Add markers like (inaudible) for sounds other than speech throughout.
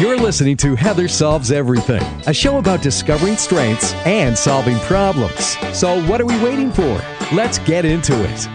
You're listening to Heather Solves Everything, a show about discovering strengths and solving problems. So, what are we waiting for? Let's get into it.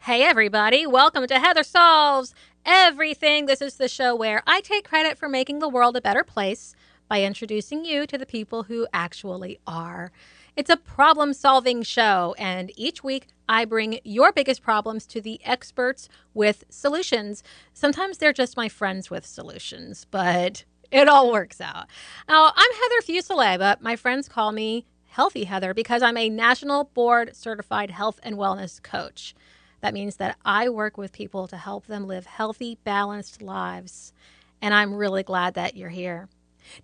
Hey, everybody, welcome to Heather Solves Everything. This is the show where I take credit for making the world a better place by introducing you to the people who actually are. It's a problem solving show, and each week I bring your biggest problems to the experts with solutions. Sometimes they're just my friends with solutions, but it all works out. Now, I'm Heather Fuselier, but my friends call me Healthy Heather because I'm a national board certified health and wellness coach. That means that I work with people to help them live healthy, balanced lives. And I'm really glad that you're here.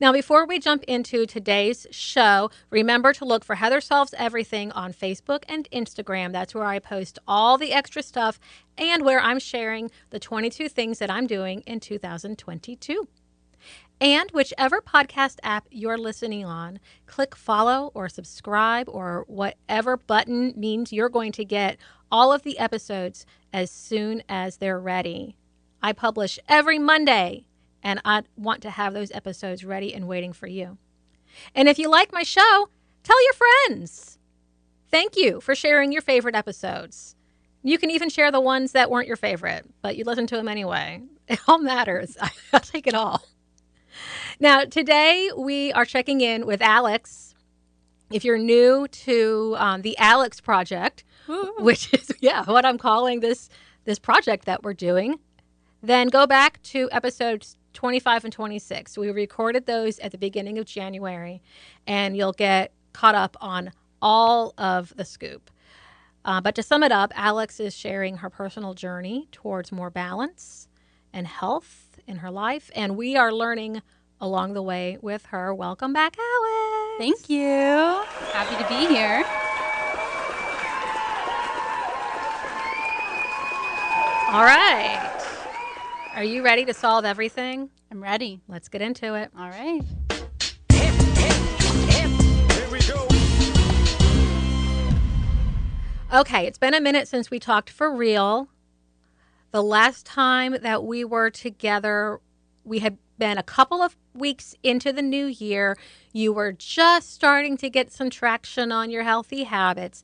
Now, before we jump into today's show, remember to look for Heather Solves Everything on Facebook and Instagram. That's where I post all the extra stuff and where I'm sharing the 22 things that I'm doing in 2022. And whichever podcast app you're listening on, click follow or subscribe or whatever button means you're going to get all of the episodes as soon as they're ready. I publish every Monday and I want to have those episodes ready and waiting for you. And if you like my show, tell your friends. Thank you for sharing your favorite episodes. You can even share the ones that weren't your favorite, but you listen to them anyway. (laughs) It all matters. (laughs) I'll take it all. Now, today we are checking in with Alex. If you're new to um, the Alex Project, which is (laughs) yeah what I'm calling this this project that we're doing, then go back to episodes 25 and 26. We recorded those at the beginning of January, and you'll get caught up on all of the scoop. Uh, but to sum it up, Alex is sharing her personal journey towards more balance and health in her life, and we are learning along the way with her. Welcome back, Alex. Thank you. Happy to be here. All right. Are you ready to solve everything? I'm ready. Let's get into it. All right. Okay, it's been a minute since we talked for real. The last time that we were together, we had been a couple of weeks into the new year. You were just starting to get some traction on your healthy habits.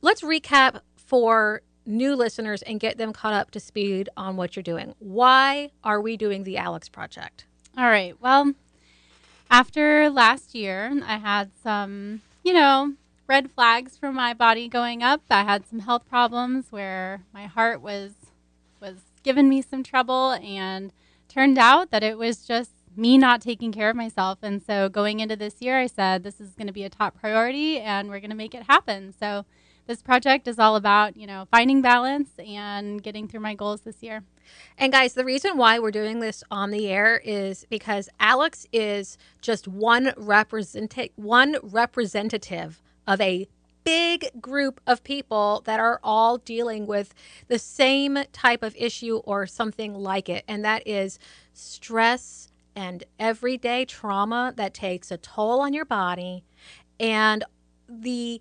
Let's recap for new listeners and get them caught up to speed on what you're doing. Why are we doing the Alex Project? All right. Well, after last year, I had some, you know, red flags for my body going up. I had some health problems where my heart was was giving me some trouble and turned out that it was just me not taking care of myself. And so going into this year, I said this is going to be a top priority and we're going to make it happen. So this project is all about, you know, finding balance and getting through my goals this year. And guys, the reason why we're doing this on the air is because Alex is just one represent one representative of a big group of people that are all dealing with the same type of issue or something like it, and that is stress and everyday trauma that takes a toll on your body and the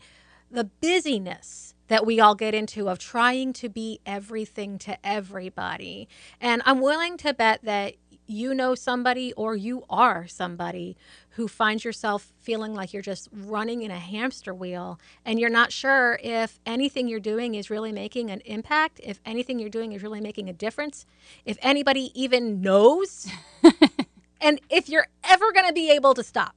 the busyness that we all get into of trying to be everything to everybody. And I'm willing to bet that you know somebody or you are somebody who finds yourself feeling like you're just running in a hamster wheel and you're not sure if anything you're doing is really making an impact, if anything you're doing is really making a difference, if anybody even knows, (laughs) and if you're ever going to be able to stop.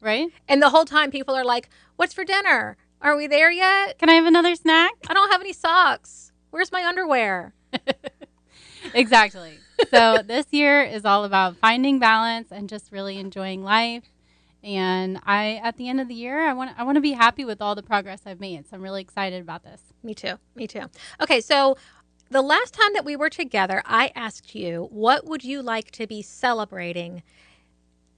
Right? And the whole time people are like, What's for dinner? Are we there yet? Can I have another snack? I don't have any socks. Where's my underwear? (laughs) exactly. So this year is all about finding balance and just really enjoying life. And I, at the end of the year, I want I want to be happy with all the progress I've made. So I'm really excited about this. Me too. Me too. Okay, so the last time that we were together, I asked you what would you like to be celebrating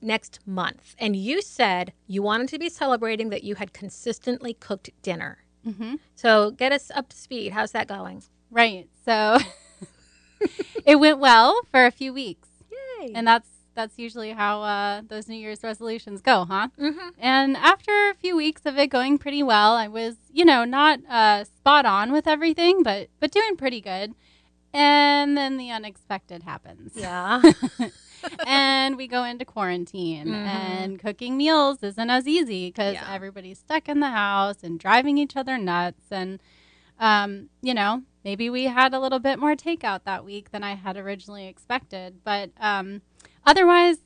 next month, and you said you wanted to be celebrating that you had consistently cooked dinner. Mm-hmm. So get us up to speed. How's that going? Right. So (laughs) it went well for a few weeks. Yay! And that's that's usually how uh, those New Year's resolutions go, huh? mm-hmm. And after a few weeks of it going pretty well, I was, you know, not uh, spot on with everything, but but doing pretty good. And then the unexpected happens. Yeah. (laughs) and we go into quarantine Mhm. and cooking meals isn't as easy because Yeah. everybody's stuck in the house and driving each other nuts and um, you know maybe we had a little bit more takeout that week than i had originally expected but um, otherwise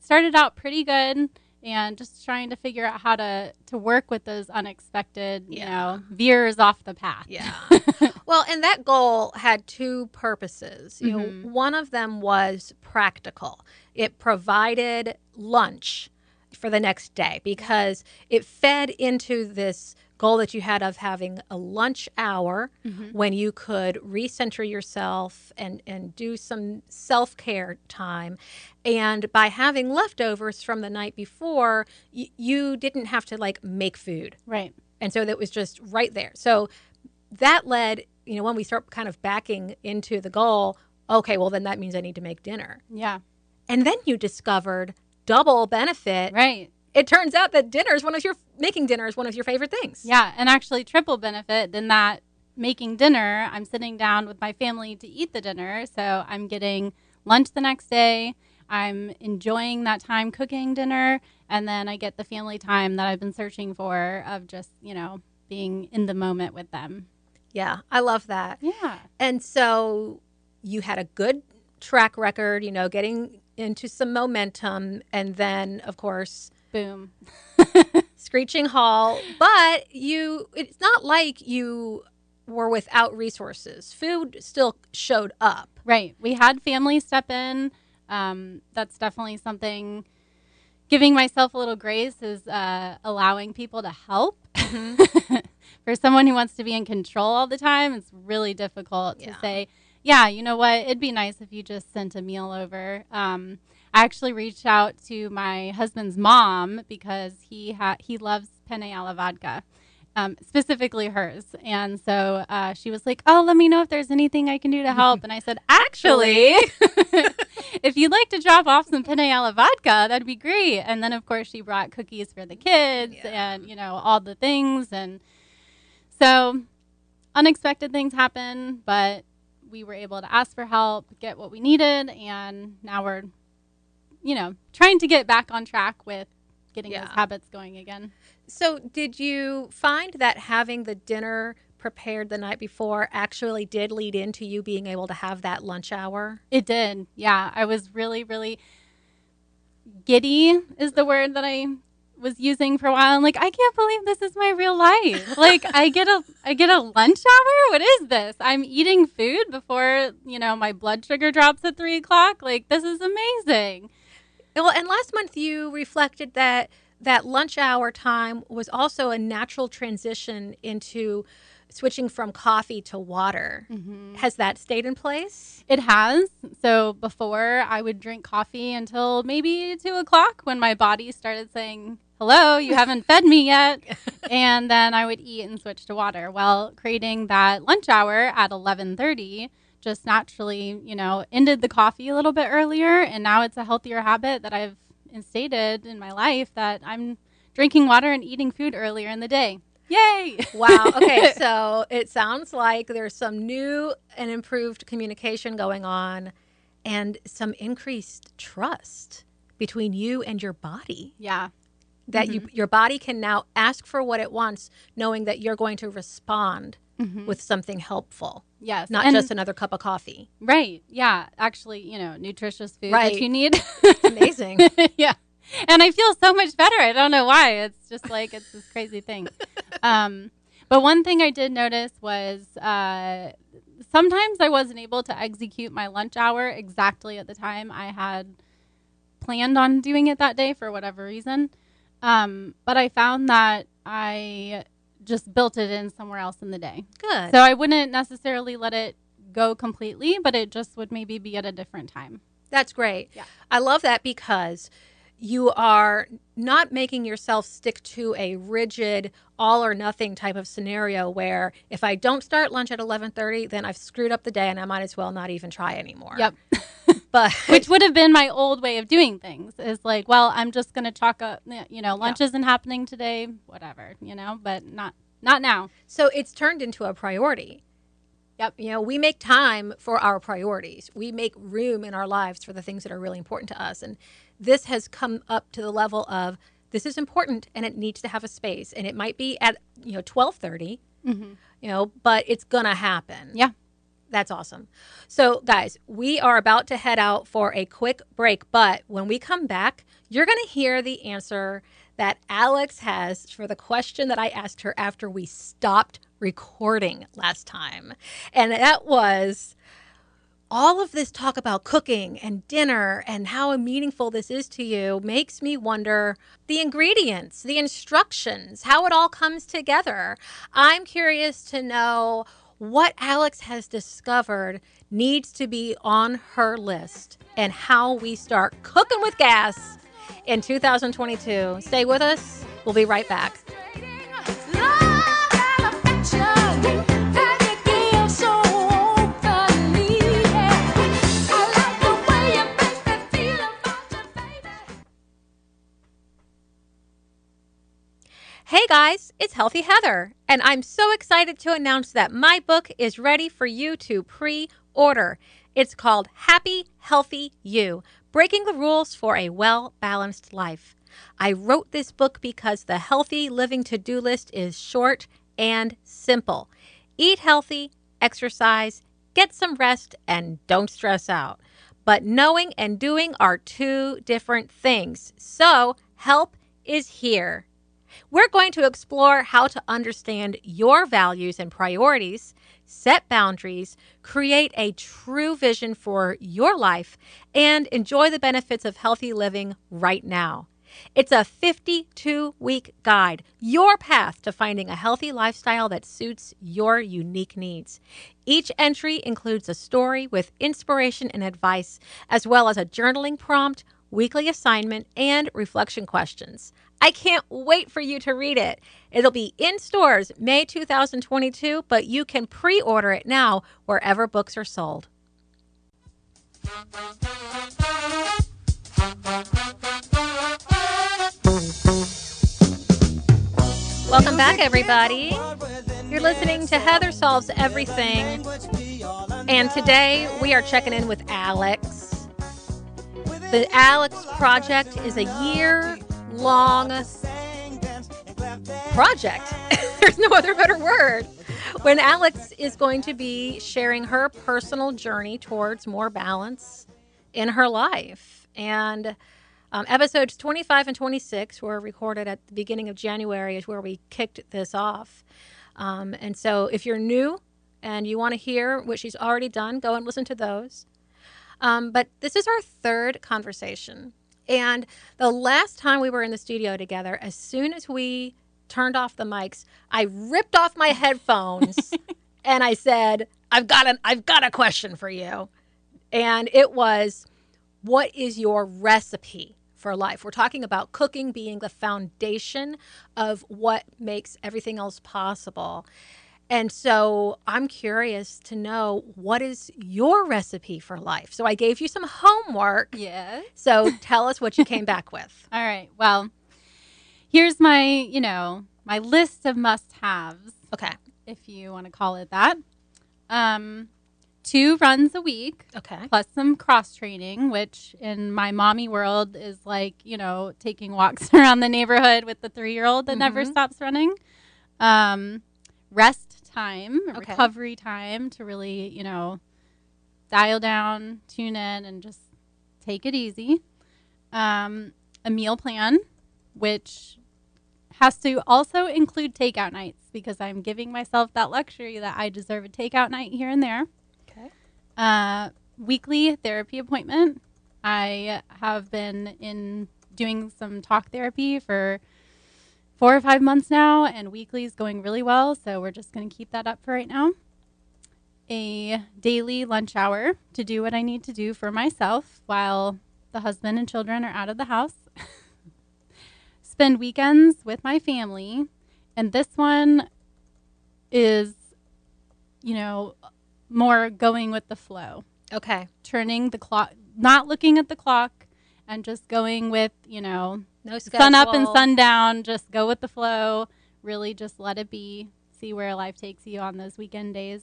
started out pretty good and just trying to figure out how to to work with those unexpected you know veers off the path Yeah. (laughs) well, and that goal had two purposes. You Mhm. know, one of them was practical. It provided lunch for the next day because it fed into this goal that you had of having a lunch hour Mhm. when you could recenter yourself and and do some self-care time. And by having leftovers from the night before y- you didn't have to like make food. Right. And so that was just right there. So that led you know when we start kind of backing into the goal okay well then that means i need to make dinner. Yeah. And then you discovered double benefit right it turns out that dinner is one of your making dinner is one of your favorite things Yeah, and actually triple benefit than that making dinner. I'm sitting down with my family to eat the dinner, so I'm getting lunch the next day. I'm enjoying that time cooking dinner, and then I get the family time that I've been searching for of just, you know, being in the moment with them. yeah i love that Yeah. And so you had a good track record, you know, getting into some momentum. And then, of course, Boom. (laughs) screeching hall. But you, it's not like you were without resources. Food still showed up. Right. We had family step in. Um, that's definitely something. Giving myself a little grace is uh, allowing people to help. (laughs) For someone who wants to be in control all the time, it's really difficult Yeah. to say, yeah, you know what? It'd be nice if you just sent a meal over. Um, I actually reached out to my husband's mom because he ha- he loves penne alla vodka, um, specifically hers. And so uh, she was like, "Oh, let me know if there's anything I can do to help." And I said, (laughs) "Actually, (laughs) (laughs) if you'd like to drop off some penne alla vodka, that'd be great." And then, of course, she brought cookies for the kids Yeah. and you know all the things. And so unexpected things happen, but we were able to ask for help, get what we needed, and now we're, you know, trying to get back on track with getting Yeah. those habits going again. So, did you find that having the dinner prepared the night before actually did lead into you being able to have that lunch hour? It did. Yeah. I was really, really giddy is the word that I was using for a while. I'm like, I can't believe this is my real life. (laughs) like I get a I get a lunch hour? What is this? I'm eating food before, you know, my blood sugar drops at three o'clock. Like this is amazing. Well, and last month you reflected that that lunch hour time was also a natural transition into switching from coffee to water. Mm-hmm. Has that stayed in place? It has. So before I would drink coffee until maybe two o'clock when my body started saying, Hello, you (laughs) haven't fed me yet. And then I would eat and switch to water. Well, creating that lunch hour at eleven thirty just naturally, you know, ended the coffee a little bit earlier and now it's a healthier habit that I've instated in my life that I'm drinking water and eating food earlier in the day. Yay! (laughs) Wow. Okay. (laughs) so it sounds like there's some new and improved communication going on and some increased trust between you and your body. yeah. That you, mm-hmm. your body can now ask for what it wants, knowing that you're going to respond with something helpful, Yes. not And- just another cup of coffee. Right. Yeah. Actually, you know, nutritious food Right. that you need. Amazing. (laughs) yeah. And I feel so much better. I don't know why. It's just like it's this crazy thing. (laughs) Um, but one thing I did notice was uh, sometimes I wasn't able to execute my lunch hour exactly at the time I had planned on doing it that day for whatever reason. Um, but I found that I just built it in somewhere else in the day. Good. So I wouldn't necessarily let it go completely, but it just would maybe be at a different time. That's great. Yeah. I love that because you are not making yourself stick to a rigid all or nothing type of scenario where if I don't start lunch at 11:30 then I've screwed up the day and I might as well not even try anymore. Yep. (laughs) But (laughs) Which would have been my old way of doing things is like, well, I'm just going to chalk up, you know, lunch isn't happening today, whatever, you know, but not not now. so it's turned into a priority. Yep. You know, we make time for our priorities. We make room in our lives for the things that are really important to us. And this has come up to the level of this is important and it needs to have a space. And it might be at, you know, 1230, Mm-hmm. you know, but it's going to happen. Yeah. That's awesome. So, guys, we are about to head out for a quick break, but when we come back, you're going to hear the answer that Alex has for the question that I asked her after we stopped recording last time. And that was all of this talk about cooking and dinner and how meaningful this is to you makes me wonder the ingredients, the instructions, how it all comes together. I'm curious to know what Alex has discovered needs to be on her list and how we start cooking with gas in 2022. Stay with us. We'll be right back. Hey guys, it's Healthy Heather, and I'm so excited to announce that my book is ready for you to pre order. It's called Happy, Healthy You Breaking the Rules for a Well Balanced Life. I wrote this book because the healthy living to do list is short and simple. Eat healthy, exercise, get some rest, and don't stress out. But knowing and doing are two different things. So, help is here. We're going to explore how to understand your values and priorities, set boundaries, create a true vision for your life, and enjoy the benefits of healthy living right now. It's a 52 week guide, your path to finding a healthy lifestyle that suits your unique needs. Each entry includes a story with inspiration and advice, as well as a journaling prompt, weekly assignment, and reflection questions. I can't wait for you to read it. It'll be in stores May 2022, but you can pre order it now wherever books are sold. Welcome back, everybody. You're listening to Heather Solves Everything. And today we are checking in with Alex. The Alex Project is a year long project. (laughs) There's no other better word. When Alex is going to be sharing her personal journey towards more balance in her life. And um, episodes 25 and 26 were recorded at the beginning of January, is where we kicked this off. Um, and so if you're new and you want to hear what she's already done, go and listen to those. Um, but this is our third conversation. And the last time we were in the studio together, as soon as we turned off the mics, I ripped off my (laughs) headphones and I said, "I've got an I've got a question for you." And it was, "What is your recipe for life?" We're talking about cooking being the foundation of what makes everything else possible. And so I'm curious to know what is your recipe for life. So I gave you some homework. Yeah. So tell us what you came (laughs) back with. All right. Well, here's my, you know, my list of must-haves, Okay. if you want to call it that. Um, two runs a week, Okay. plus some cross training, which in my mommy world is like, you know, taking walks (laughs) around the neighborhood with the three-year-old that never Mhm. stops running. Um, rest time, Okay. recovery time to really, you know, dial down, tune in, and just take it easy. Um, a meal plan, which has to also include takeout nights because I'm giving myself that luxury that I deserve a takeout night here and there. Okay. Uh, weekly therapy appointment. I have been in doing some talk therapy for four or five months now, and weekly is going really well. So we're just going to keep that up for right now. A daily lunch hour to do what I need to do for myself while the husband and children are out of the house. (laughs) Spend weekends with my family. And this one is, you know, more going with the flow Okay. turning the clock, not looking at the clock, and just going with, you know, No sun up and sundown. Just go with the flow. Really, just let it be. See where life takes you on those weekend days.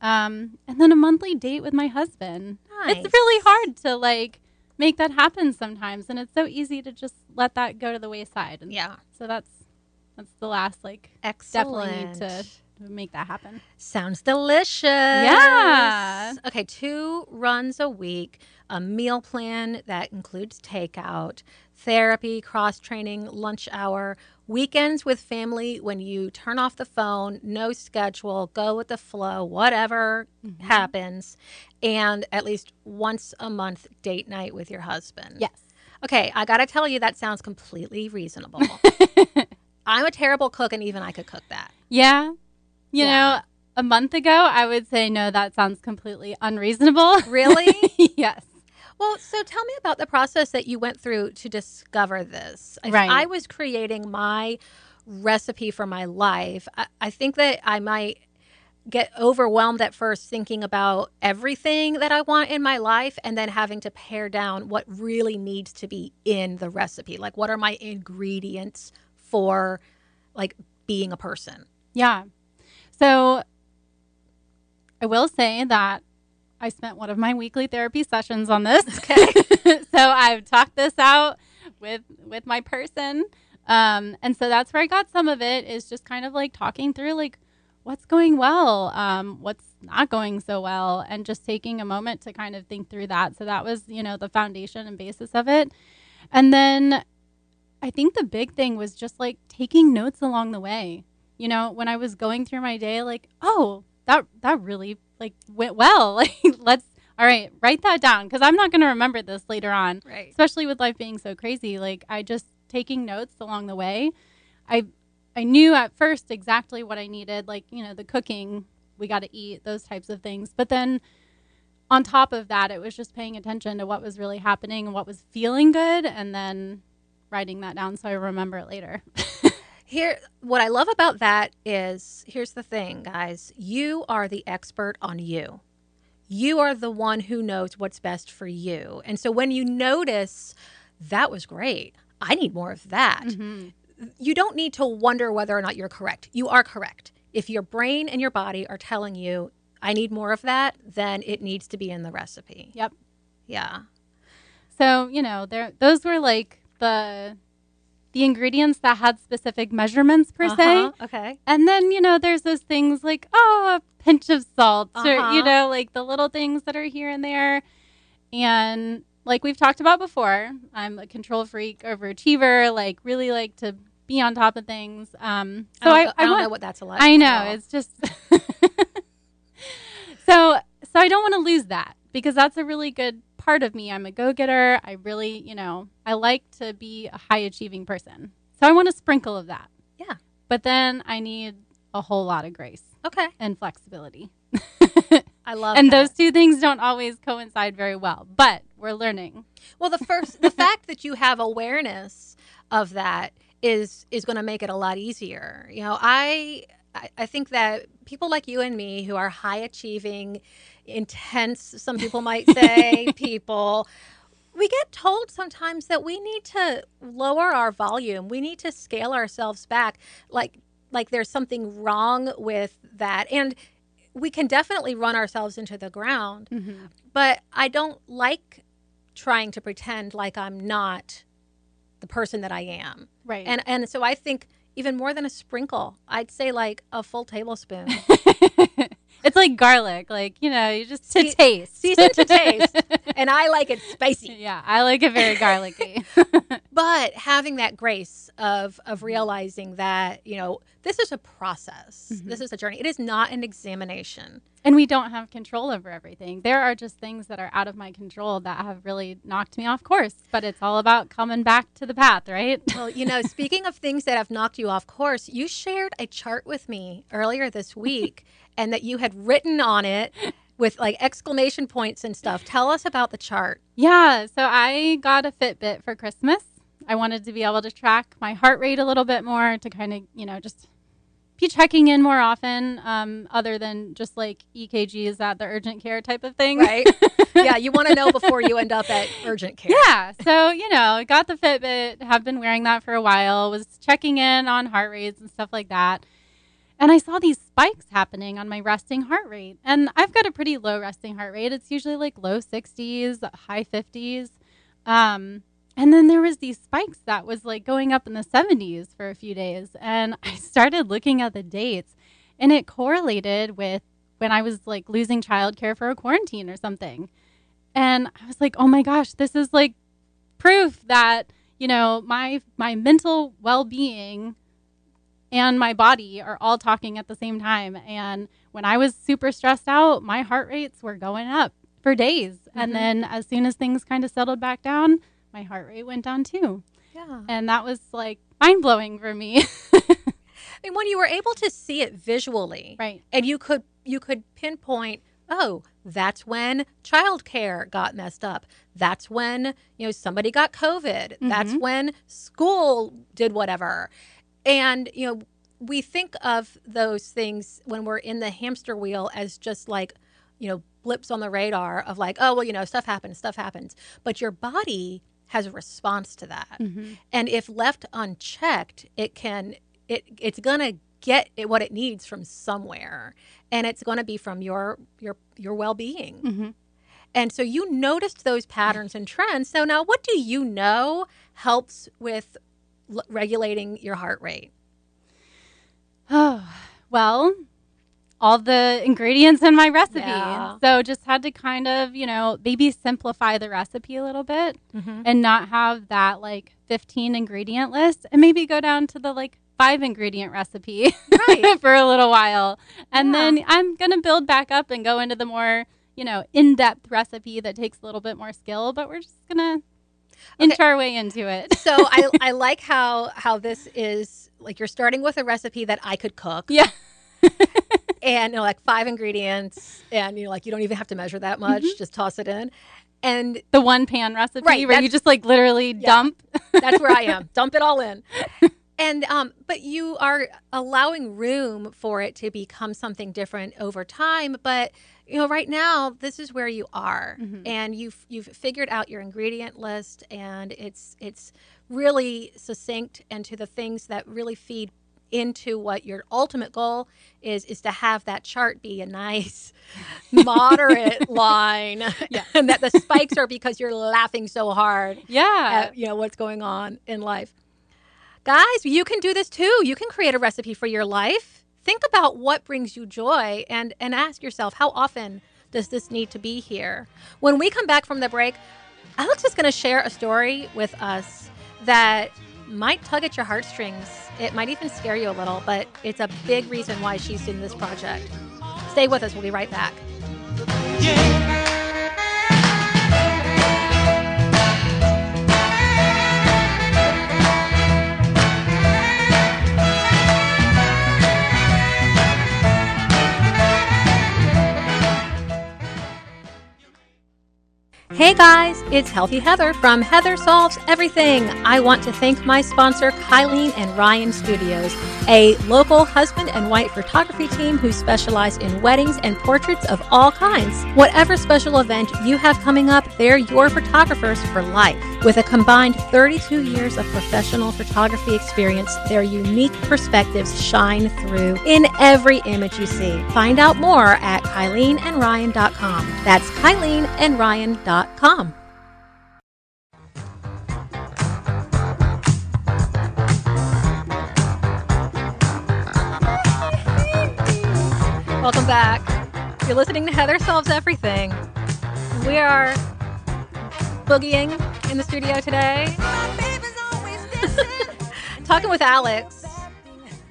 Um, and then a monthly date with my husband. Nice. It's really hard to like make that happen sometimes, and it's so easy to just let that go to the wayside. And Yeah. so that's that's the last like Excellent. definitely need to, to make that happen. Sounds delicious. Yeah. Okay, two runs a week, a meal plan that includes takeout, therapy, cross training, lunch hour, weekends with family when you turn off the phone, no schedule, go with the flow, whatever mm-hmm. happens, and at least once a month date night with your husband. Yes. Okay, I got to tell you that sounds completely reasonable. (laughs) I'm a terrible cook and even I could cook that. Yeah. You Yeah. know, a month ago, I would say, no, that sounds completely unreasonable. (laughs) Really? yes. Well, so tell me about the process that you went through to discover this. If Right. I was creating my recipe for my life, I, I think that I might get overwhelmed at first thinking about everything that I want in my life and then having to pare down what really needs to be in the recipe. Like, what are my ingredients for like being a person? Yeah. So I will say that I spent one of my weekly therapy sessions on this. (laughs) Okay. (laughs) so I've talked this out with with my person. Um, and so that's where I got some of it is just kind of like talking through like what's going well, um, what's not going so well, and just taking a moment to kind of think through that. So that was, you know, the foundation and basis of it. And then I think the big thing was just like taking notes along the way. You know, when I was going through my day, like, oh, that that really like went well. (laughs) Like, let's all right, write that down because I'm not going to remember this later on Right. especially with life being so crazy like i just taking notes along the way i i knew at first exactly what i needed like you know the cooking we got to eat those types of things but then on top of that it was just paying attention to what was really happening and what was feeling good and then writing that down so i remember it later (laughs) Here, what I love about that is here's the thing, guys. You are the expert on you. You are the one who knows what's best for you. And so when you notice that was great, I need more of that, mm-hmm. you don't need to wonder whether or not you're correct. You are correct. If your brain and your body are telling you, I need more of that, then it needs to be in the recipe. yep Yeah. so you know there those were like the the ingredients that had specific measurements per se Uh-huh. Okay. And then, you know, there's those things like, oh, a pinch of salt, or, Uh-huh. you know, like the little things that are here and there. And like we've talked about before, I'm a control freak, overachiever, like really like to be on top of things. Um, so I I, don't, I don't want, know what that's like. I know it's just (laughs) so so I don't want to lose that because that's a really good part of me. I'm a go-getter. I really, you know, I like to be a high achieving person. So I want a sprinkle of that. Yeah. But then I need a whole lot of grace Okay. and flexibility. I love (laughs) and that. those two things don't always coincide very well, but we're learning. Well, the first, the (laughs) fact that you have awareness of that is is going to make it a lot easier. You know, I I- I think that people like you and me who are high achieving, intense, some people might (laughs) say, people. We get told sometimes that we need to lower our volume. We need to scale ourselves back. Like like there's something wrong with that. And we can definitely run ourselves into the ground mm-hmm. but I don't like trying to pretend like I'm not the person that I am. Right. And and so I think even more than a sprinkle, I'd say like a full tablespoon. (laughs) it's like garlic, like, you know, you just to See- taste. Season to taste. (laughs) and I like it spicy. (laughs) yeah, I like it very garlicky. (laughs) But having that grace of of realizing that, you know, this is a process. Mm-hmm. This is a journey. It is not an examination. and we don't have control over everything. There are just things that are out of my control that have really knocked me off course, but it's all about coming back to the path, right? Well, you know, speaking of things that have knocked you off course, you shared a chart with me earlier this week and that you had written on it with like exclamation points and stuff. Tell us about the chart. Yeah, so I got a Fitbit for Christmas. I wanted to be able to track my heart rate a little bit more to kind of, you know, just be checking in more often, um, other than just like EKGs at the urgent care type of thing. Right? (laughs) yeah, you want to know before you end up at urgent care. Yeah. So, you know, got the Fitbit, have been wearing that for a while, was checking in on heart rates and stuff like that. And I saw these spikes happening on my resting heart rate. And I've got a pretty low resting heart rate. It's usually like low 60s, high 50s. Um, and then there was these spikes that was like going up in the 70s for a few days. And (laughs) I started looking at the dates and it correlated with when I was like losing childcare for a quarantine or something. And I was like, "Oh my gosh, this is like proof that, you know, my my mental well-being and my body are all talking at the same time. And when I was super stressed out, my heart rates were going up for days. Mm-hmm. And then as soon as things kind of settled back down, my heart rate went down too. Yeah. And that was like mind blowing for me. (laughs) I mean, when you were able to see it visually, right. and you could you could pinpoint, oh, that's when childcare got messed up. That's when you know somebody got COVID. Mm-hmm. That's when school did whatever. And, you know, we think of those things when we're in the hamster wheel as just like, you know, blips on the radar of like, oh, well, you know, stuff happens, stuff happens. But your body has a response to that. Mm-hmm. And if left unchecked, it can, it, it's going to get it, what it needs from somewhere. And it's going to be from your, your, your well-being. Mm-hmm. And so you noticed those patterns and trends. So now what do you know helps with l- regulating your heart rate? Oh, well, all the ingredients in my recipe. Yeah. So just had to kind of, you know, maybe simplify the recipe a little bit mm-hmm. and not have that like 15 ingredient list and maybe go down to the like five ingredient recipe right. (laughs) for a little while. And yeah. then I'm going to build back up and go into the more, you know, in depth recipe that takes a little bit more skill, but we're just going to okay. inch our way into it. so I, (laughs) I like how how this is like you're starting with a recipe that I could cook. Yeah. (laughs) and you know, like five ingredients, and you know, like you don't even have to measure that much; mm-hmm. just toss it in. And the one pan recipe right, where you just like literally yeah, dump. that's where I am. (laughs) Dump it all in. And um, but you are allowing room for it to become something different over time. But you know, right now this is where you are, mm-hmm. and you've you've figured out your ingredient list, and it's it's really succinct and to the things that really feed into what your ultimate goal is is to have that chart be a nice (laughs) moderate line yeah. (laughs) and that the spikes are because you're laughing so hard yeah at, you know what's going on in life guys you can do this too you can create a recipe for your life think about what brings you joy and and ask yourself how often does this need to be here when we come back from the break alex is going to share a story with us that might tug at your heartstrings. It might even scare you a little, but it's a big reason why she's in this project. Stay with us. We'll be right back. Yeah. Hey guys, it's Healthy Heather from Heather Solves Everything. I want to thank my sponsor, Kylene and Ryan Studios, a local husband and wife photography team who specialize in weddings and portraits of all kinds. Whatever special event you have coming up, they're your photographers for life. With a combined 32 years of professional photography experience, their unique perspectives shine through in every image you see. Find out more at KyleneandRyan.com. That's KyleneandRyan.com. Welcome back. You're listening to Heather Solves Everything. We are boogieing in the studio today. (laughs) Talking with Alex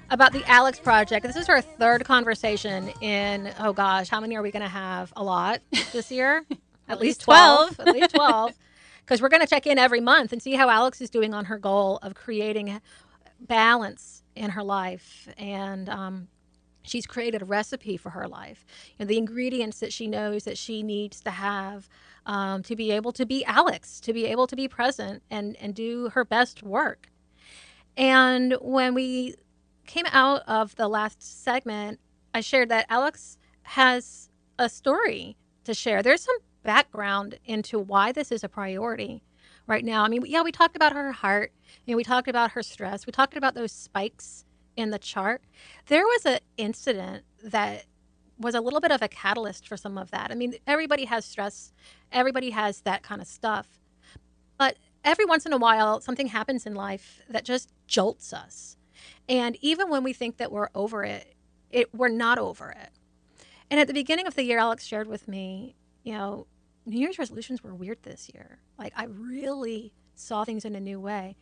about the Alex Project. This is our third conversation in, oh gosh, how many are we going to have? A lot this year? (laughs) at, least 12, 12 at least (laughs) 12 because we're going to check in every month and see how alex is doing on her goal of creating balance in her life and um, she's created a recipe for her life. Know, the ingredients that she knows that she needs to have um, to be able to be alex to be able to be present and, and do her best work. And when we came out of the last segment i shared that alex has a story to share. There's some background into why this is a priority right now. I mean, yeah, we talked about her heart, you know, we talked about her stress, we talked about those spikes in the chart, there was an incident that was a little bit of a catalyst for some of that. I mean, everybody has stress, everybody has that kind of stuff. But every once in a while, something happens in life that just jolts us. And even when we think that we're over it, it we're not over it. And at the beginning of the year, Alex shared with me, you know, New Year's resolutions were weird this year. Like I really saw things in a new way.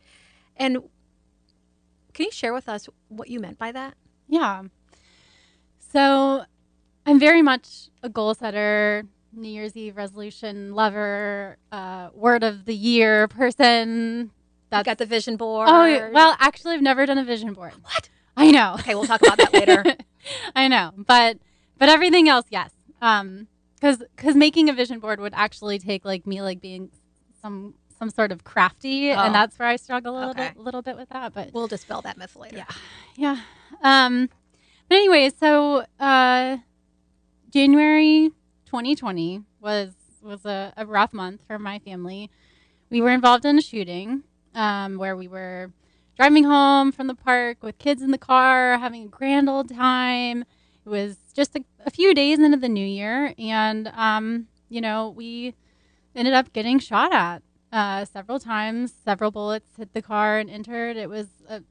And can you share with us what you meant by that? Yeah. So I'm very much a goal setter, New Year's Eve resolution lover, uh, word of the year person. That's, you got the vision board. Oh, well, actually, I've never done a vision board. What? I know. Okay, we'll talk about that later. (laughs) I know, but but everything else, yes. Um, because because making a vision board would actually take like me like being some some sort of crafty, oh. and that's where I struggle a little okay. bit, little bit with that. But we'll dispel that myth later. Yeah, yeah. Um, but anyway, so uh, January 2020 was was a, a rough month for my family. We were involved in a shooting um, where we were driving home from the park with kids in the car, having a grand old time. It was just a, a few days into the new year, and um, you know we ended up getting shot at uh, several times. Several bullets hit the car and entered. It was an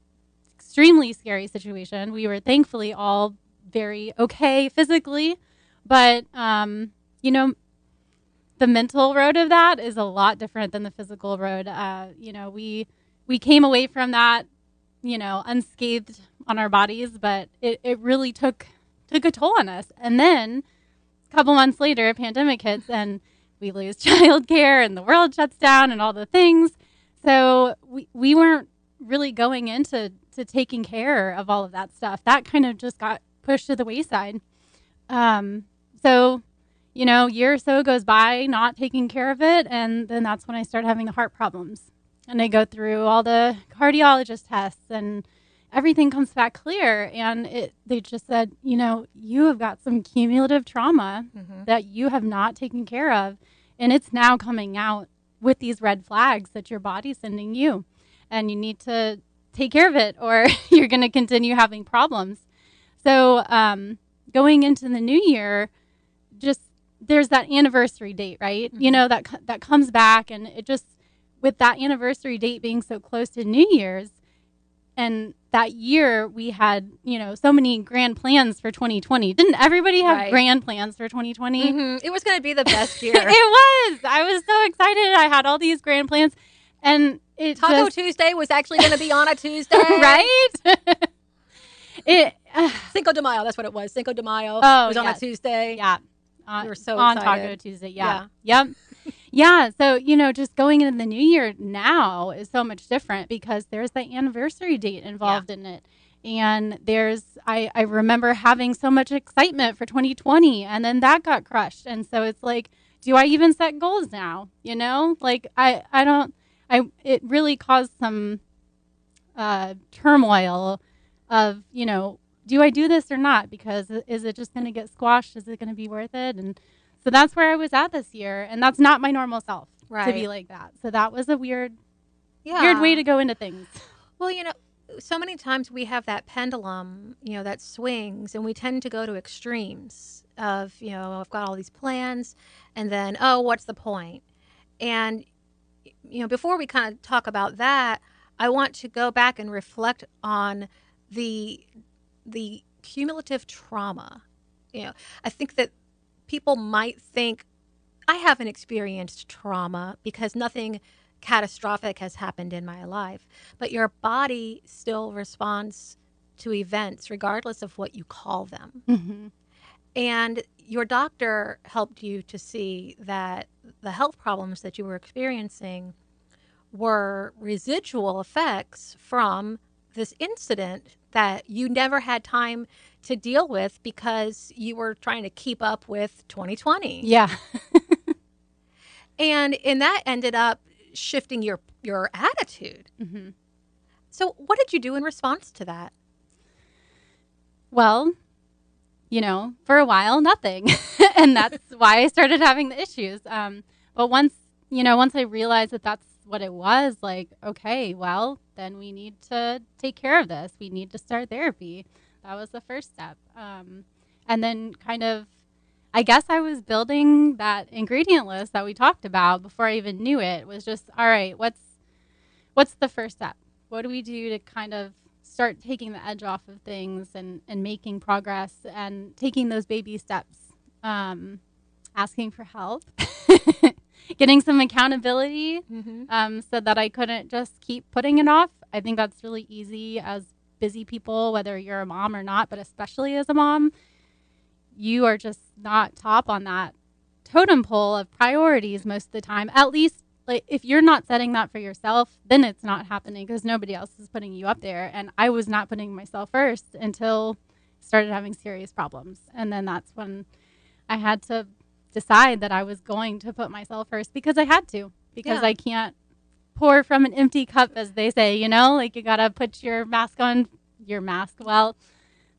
extremely scary situation. We were thankfully all very okay physically, but um, you know the mental road of that is a lot different than the physical road. Uh, you know we we came away from that you know unscathed on our bodies, but it, it really took took a toll on us. And then a couple months later, a pandemic hits and we lose (laughs) childcare and the world shuts down and all the things. So we, we weren't really going into to taking care of all of that stuff. That kind of just got pushed to the wayside. Um, so, you know, year or so goes by not taking care of it, and then that's when I start having the heart problems. And I go through all the cardiologist tests and everything comes back clear. And it they just said you know you have got some cumulative trauma mm-hmm. that you have not taken care of. And it's now coming out with these red flags that your body's sending you. And you need to take care of it or (laughs) you're going to continue having problems. So um, going into the new year just there's that anniversary date right? Mm-hmm. you know that that comes back and it just with that anniversary date being so close to new year's and that year we had you know so many grand plans for 2020 didn't everybody have right. grand plans for 2020 mm-hmm. it was going to be the best (laughs) year. It was. I was so excited. I had all these grand plans and it taco just... tuesday was actually going to be on a (laughs) tuesday. Right? (laughs) It uh... (sighs) cinco de mayo that's what it was. Cinco de mayo oh, was on a tuesday. Yeah. We were so on excited. taco tuesday yeah, yeah. yep yeah. So, you know, just going into the new year now is so much different because there's the anniversary date involved yeah. in it. And there's, I, I remember having so much excitement for 2020 and then that got crushed. And so it's like, do I even set goals now? You know, like I, I don't, I, it really caused some uh, turmoil of, you know, do I do this or not? Because is it just going to get squashed? Is it going to be worth it? And so that's where I was at this year, and that's not my normal self right. to be like that. So that was a weird, yeah. weird way to go into things. Well, you know, so many times we have that pendulum, you know, that swings, and we tend to go to extremes of, you know, I've got all these plans, and then, oh, what's the point? And, you know, before we kind of talk about that, I want to go back and reflect on the the cumulative trauma. You know, I think that people might think, I haven't experienced trauma because nothing catastrophic has happened in my life. But your body still responds to events, regardless of what you call them. Mm-hmm. And your doctor helped you to see that the health problems that you were experiencing were residual effects from this incident that you never had time to deal with because you were trying to keep up with 2020. Yeah. and and that ended up shifting your your attitude. Mm-hmm. So, what did you do in response to that? Well, you know, for a while, nothing, (laughs) and that's (laughs) why I started having the issues. Um, but once you know, once I realized that that's what it was, like, okay, well, then we need to take care of this. We need to start therapy. That was the first step. Um, and then kind of, I guess I was building that ingredient list that we talked about before I even knew it. Was just all right. What's what's the first step? What do we do to kind of start taking the edge off of things and and making progress and taking those baby steps? Um, asking for help, (laughs) getting some accountability Mm-hmm. um, so that I couldn't just keep putting it off. I think that's really easy as busy people, whether you're a mom or not, but especially as a mom, you are just not top on that totem pole of priorities most of the time. At least, like if you're not setting that for yourself, then it's not happening because nobody else is putting you up there. And I was not putting myself first until I started having serious problems, and then that's when I had to decide that I was going to put myself first because I had to because Yeah. I can't pour from an empty cup, as they say. You know, like you gotta put your mask on. Your mask. Well,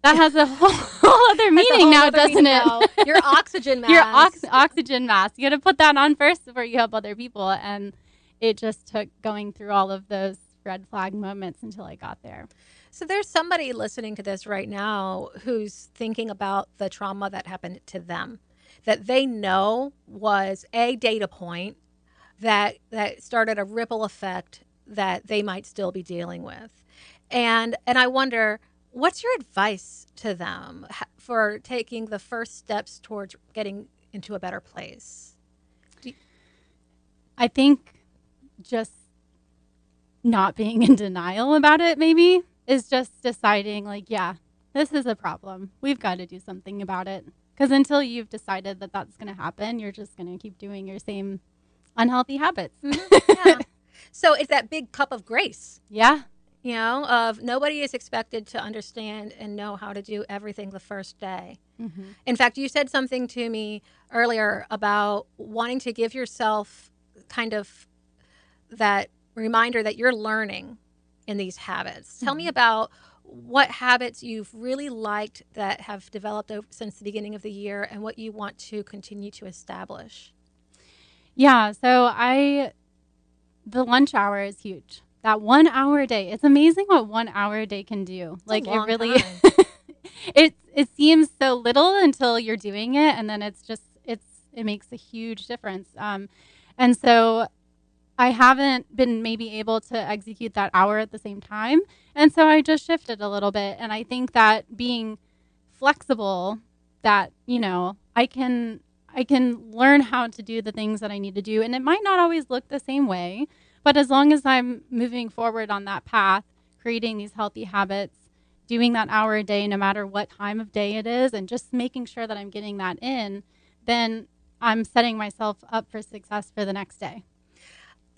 that has a whole, (laughs) whole other meaning whole now, other doesn't meaning it? now. Your (laughs) oxygen mask. your ox- oxygen mask. You got to put that on first before you help other people. And it just took going through all of those red flag moments until I got there. So there's somebody listening to this right now who's thinking about the trauma that happened to them that they know was a data point that that started a ripple effect that they might still be dealing with. And and I wonder what's your advice to them for taking the first steps towards getting into a better place? I think just not being in denial about it, maybe, is just deciding, like, yeah, this is a problem. We've got to do something about it. Because until you've decided that that's going to happen, you're just going to keep doing your same unhealthy habits. (laughs) Yeah. so it's that big cup of grace. Yeah. you know of nobody is expected to understand and know how to do everything the first day Mm-hmm. in fact you said something to me earlier about wanting to give yourself kind of that reminder that you're learning in these habits tell me about what habits you've really liked that have developed over, since the beginning of the year and what you want to continue to establish Yeah, so I the lunch hour is huge. That one hour a day. It's amazing what one hour a day can do. like it really (laughs) it it seems so little until you're doing it and then it's just it's it makes a huge difference. Um and so I haven't been maybe able to execute that hour at the same time. And so I just shifted a little bit and I think that being flexible that, you know, I can I can learn how to do the things that I need to do. And it might not always look the same way, but as long as I'm moving forward on that path, creating these healthy habits, doing that hour a day, no matter what time of day it is, and just making sure that I'm getting that in, then I'm setting myself up for success for the next day.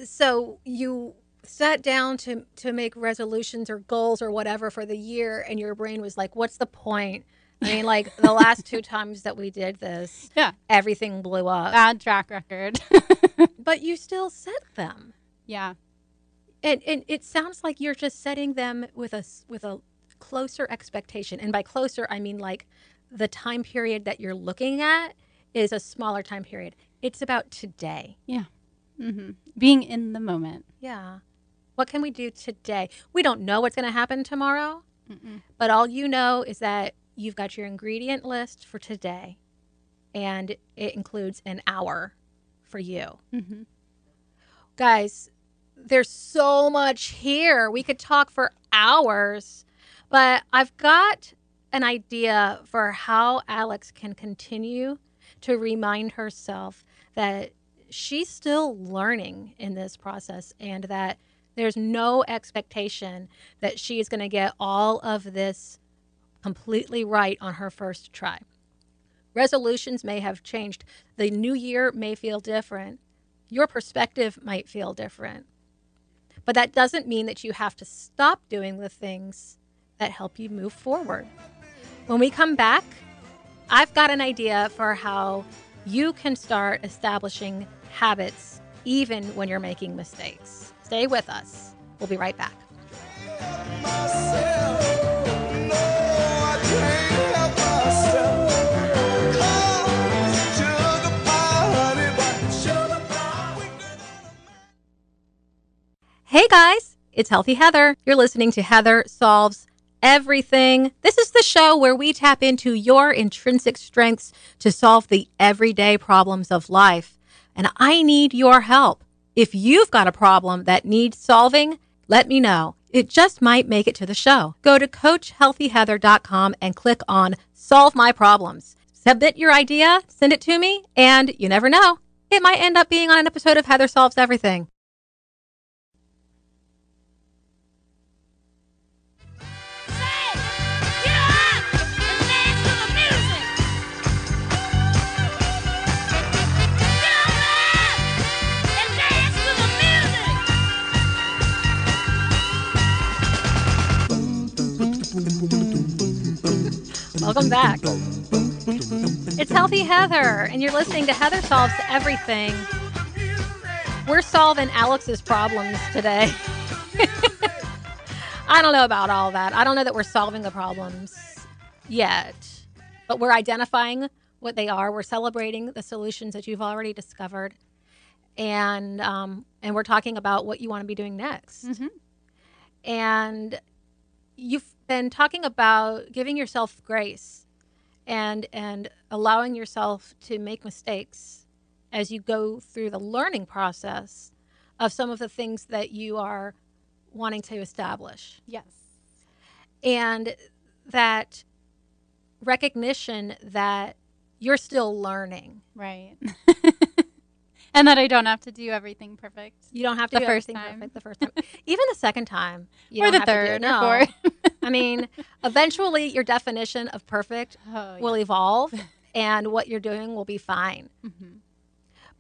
so you sat down to to make resolutions or goals or whatever for the year and your brain was like what's the point i mean like the last two times that we did this Yeah. everything blew up Bad track record. (laughs) but you still set them yeah. and and it sounds like you're just setting them with a with a closer expectation and by closer i mean like the time period that you're looking at is a smaller time period it's about today Yeah. hmm Being in the moment. Yeah. What can we do today? We don't know what's going to happen tomorrow, Mm-mm. but all you know is that you've got your ingredient list for today and it includes an hour for you. hmm Guys, there's so much here. We could talk for hours, but I've got an idea for how Alex can continue to remind herself that she's still learning in this process and that there's no expectation that she is going to get all of this completely right on her first try. Resolutions may have changed. The new year may feel different. Your perspective might feel different. But that doesn't mean that you have to stop doing the things that help you move forward. When we come back, I've got an idea for how you can start establishing habits even when you're making mistakes. Stay with us. We'll be right back. Hey guys, It's Healthy Heather. You're listening to Heather Solves Everything. This is the show where we tap into your intrinsic strengths to solve the everyday problems of life. And I need your help. If you've got a problem that needs solving, let me know. It just might make it to the show. Go to CoachHealthyHeather.com and click on Solve My Problems. Submit your idea, send it to me, and you never know. It might end up being on an episode of Heather Solves Everything. Welcome back. It's Healthy Heather, and you're listening to Heather Solves Everything. We're solving Alex's problems today. (laughs) I don't know about all that. I don't know that we're solving the problems yet, but we're identifying what they are. We're celebrating the solutions that you've already discovered, and um, and we're talking about what you want to be doing next. Mhm. And you've been talking about giving yourself grace and and allowing yourself to make mistakes as you go through the learning process of some of the things that you are wanting to establish Yes. and that recognition that you're still learning Right. (laughs) and that I don't have to do everything perfect. you don't have to The do first everything time. perfect the first time (laughs) even the second time you or don't the have to do it. third no (laughs) i mean eventually your definition of perfect (laughs) oh, will evolve and what you're doing will be fine Mhm.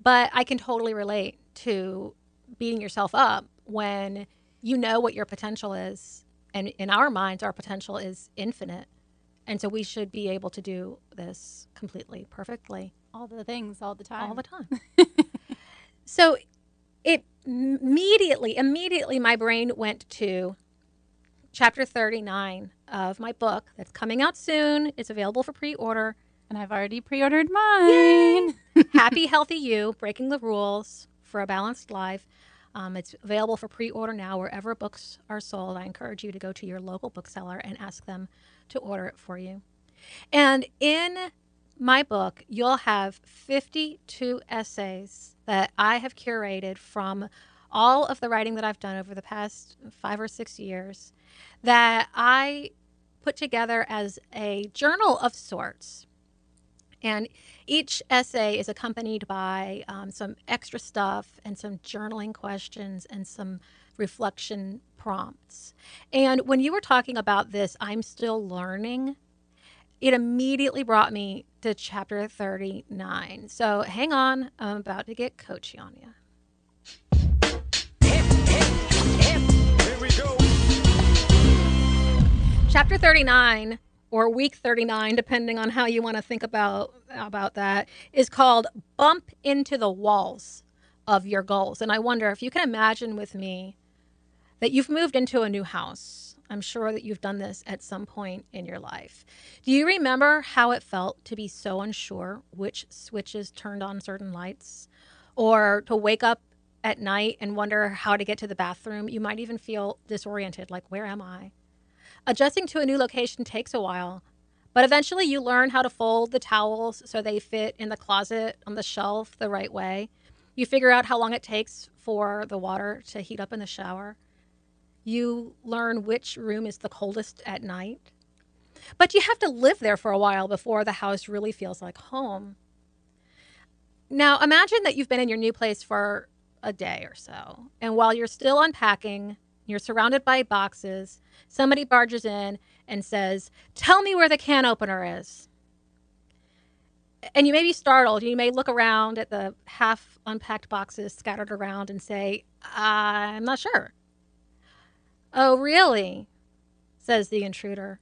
But I can totally relate to beating yourself up when you know what your potential is. And in our minds, our potential is infinite. And so we should be able to do this completely, perfectly, all the things all the time. all the time. So it immediately, immediately, my brain went to chapter 39 of my book that's coming out soon. It's available for pre order. And I've already pre-ordered mine. (laughs) Happy Healthy You Breaking the Rules for a Balanced Life. Um, it's available for pre order now wherever books are sold. I encourage you to go to your local bookseller and ask them to order it for you. And in my book, you'll have 52 essays that I have curated from all of the writing that I've done over the past five or six years that I put together as a journal of sorts. And each essay is accompanied by um, some extra stuff and some journaling questions and some reflection prompts. And when you were talking about this, I'm still learning, it immediately brought me to chapter 39. So hang on, I'm about to get coachy on you. Chapter 39 or week 39 depending on how you want to think about about that is called bump into the walls of your goals. And I wonder if you can imagine with me that you've moved into a new house. I'm sure that you've done this at some point in your life. Do you remember how it felt to be so unsure which switches turned on certain lights or to wake up at night and wonder how to get to the bathroom? You might even feel disoriented like where am I? Adjusting to a new location takes a while, but eventually you learn how to fold the towels so they fit in the closet on the shelf the right way. You figure out how long it takes for the water to heat up in the shower. You learn which room is the coldest at night. But you have to live there for a while before the house really feels like home. Now, imagine that you've been in your new place for a day or so, and while you're still unpacking, you're surrounded by boxes. Somebody barges in and says, Tell me where the can opener is. And you may be startled. You may look around at the half unpacked boxes scattered around and say, I'm not sure. Oh, really? says the intruder,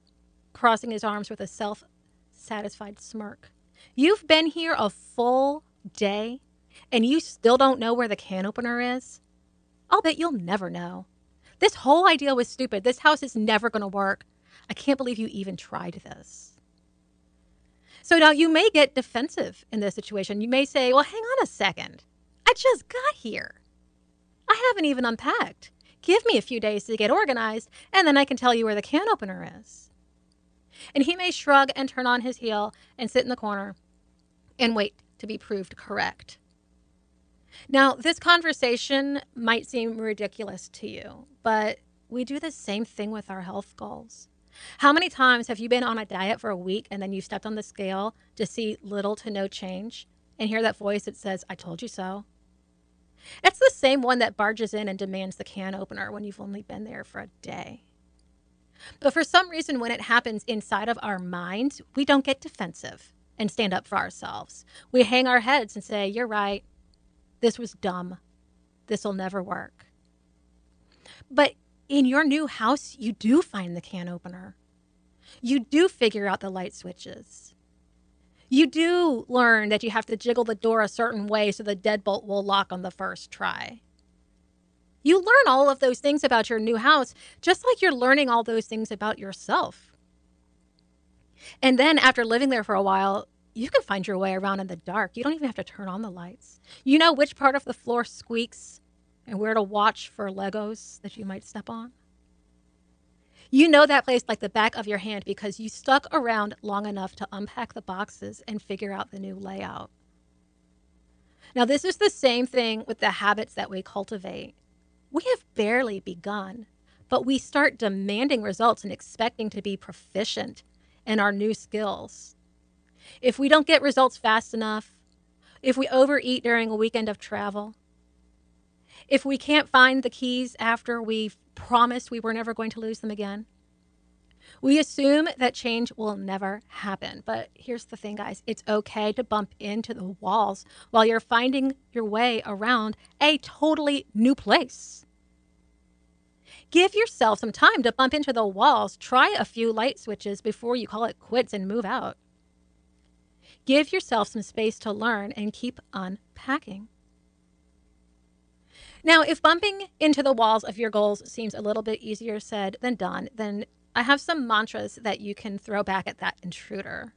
crossing his arms with a self satisfied smirk. You've been here a full day and you still don't know where the can opener is? I'll bet you'll never know. This whole idea was stupid. This house is never going to work. I can't believe you even tried this. So now you may get defensive in this situation. You may say, well, hang on a second. I just got here. I haven't even unpacked. Give me a few days to get organized, and then I can tell you where the can opener is. And he may shrug and turn on his heel and sit in the corner and wait to be proved correct. Now, this conversation might seem ridiculous to you, but we do the same thing with our health goals. How many times have you been on a diet for a week and then you stepped on the scale to see little to no change and hear that voice that says, I told you so? It's the same one that barges in and demands the can opener when you've only been there for a day. But for some reason, when it happens inside of our minds, we don't get defensive and stand up for ourselves. We hang our heads and say, You're right. This was dumb. This will never work. But in your new house, you do find the can opener. You do figure out the light switches. You do learn that you have to jiggle the door a certain way so the deadbolt will lock on the first try. You learn all of those things about your new house, just like you're learning all those things about yourself. And then after living there for a while, you can find your way around in the dark. You don't even have to turn on the lights. You know which part of the floor squeaks and where to watch for Legos that you might step on. You know that place like the back of your hand because you stuck around long enough to unpack the boxes and figure out the new layout. Now, this is the same thing with the habits that we cultivate. We have barely begun, but we start demanding results and expecting to be proficient in our new skills. If we don't get results fast enough, if we overeat during a weekend of travel, if we can't find the keys after we've promised we were never going to lose them again, we assume that change will never happen. But here's the thing, guys it's okay to bump into the walls while you're finding your way around a totally new place. Give yourself some time to bump into the walls. Try a few light switches before you call it quits and move out. Give yourself some space to learn and keep unpacking. Now, if bumping into the walls of your goals seems a little bit easier said than done, then I have some mantras that you can throw back at that intruder.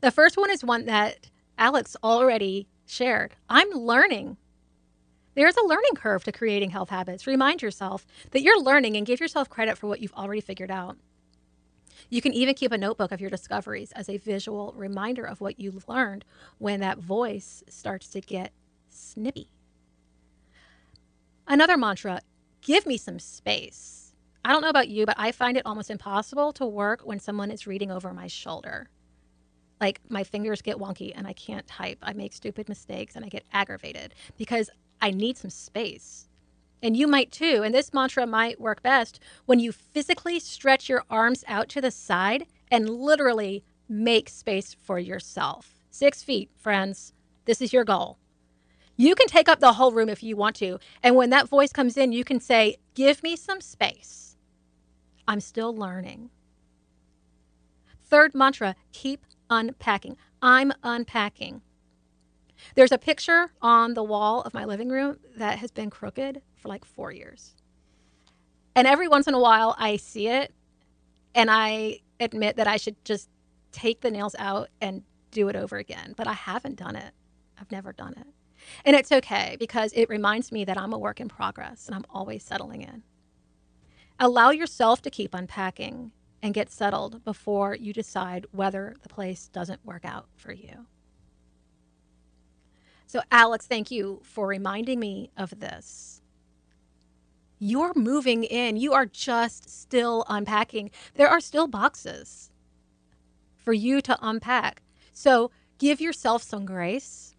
The first one is one that Alex already shared. I'm learning. There's a learning curve to creating health habits. Remind yourself that you're learning and give yourself credit for what you've already figured out. You can even keep a notebook of your discoveries as a visual reminder of what you've learned when that voice starts to get snippy. Another mantra give me some space. I don't know about you, but I find it almost impossible to work when someone is reading over my shoulder. Like my fingers get wonky and I can't type. I make stupid mistakes and I get aggravated because I need some space. And you might too. And this mantra might work best when you physically stretch your arms out to the side and literally make space for yourself. Six feet, friends. This is your goal. You can take up the whole room if you want to. And when that voice comes in, you can say, Give me some space. I'm still learning. Third mantra keep unpacking. I'm unpacking. There's a picture on the wall of my living room that has been crooked for like four years. And every once in a while, I see it and I admit that I should just take the nails out and do it over again. But I haven't done it. I've never done it. And it's okay because it reminds me that I'm a work in progress and I'm always settling in. Allow yourself to keep unpacking and get settled before you decide whether the place doesn't work out for you. So, Alex, thank you for reminding me of this. You're moving in, you are just still unpacking. There are still boxes for you to unpack. So, give yourself some grace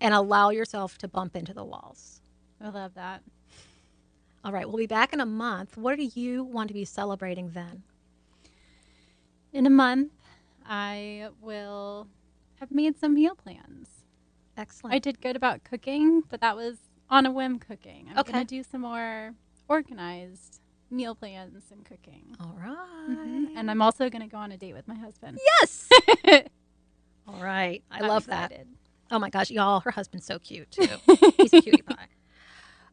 and allow yourself to bump into the walls. I love that. All right, we'll be back in a month. What do you want to be celebrating then? In a month, I will have made some meal plans. Excellent. I did good about cooking, but that was on a whim cooking. I'm Okay. going to do some more organized meal plans and cooking. All right. Mhm. And I'm also going to go on a date with my husband. yes. (laughs) All right. I I'm love that. Oh my gosh, y'all, her husband's so cute too. (laughs) He's a cutie pie.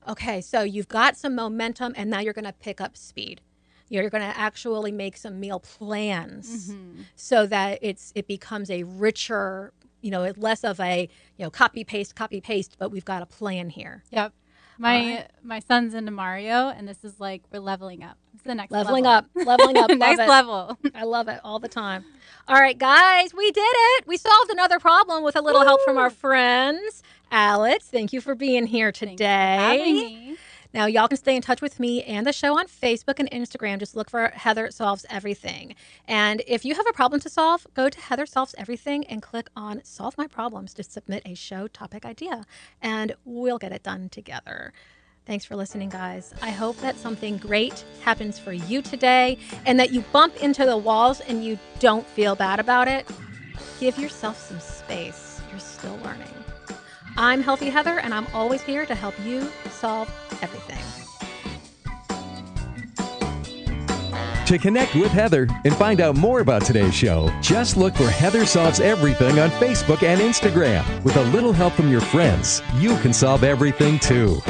Okay, so you've got some momentum and now you're going to pick up speed. You're going to actually make some meal plans Mhm. so that it's it becomes a richer, you know, less of a, you know, copy paste copy paste, but we've got a plan here. Yep. My my son's into Mario, and this is like we're leveling up. It's the next Leveling level. up, leveling up. (laughs) next it. level. I love it all the time. All right, guys, we did it. We solved another problem with a little help from our friends. Alex, thank you for being here Thanks for having today. Now, y'all can stay in touch with me and the show on Facebook and Instagram. Just look for Heather Solves Everything. And if you have a problem to solve, go to Heather Solves Everything and click on Solve My Problems to submit a show topic idea, and we'll get it done together. Thanks for listening, guys. I hope that something great happens for you today and that you bump into the walls and you don't feel bad about it. Give yourself some space. You're still learning. I'm Healthy Heather, and I'm always here to help you solve everything. To connect with Heather and find out more about today's show, just look for Heather Solves Everything on Facebook and Instagram. With a little help from your friends, you can solve everything too.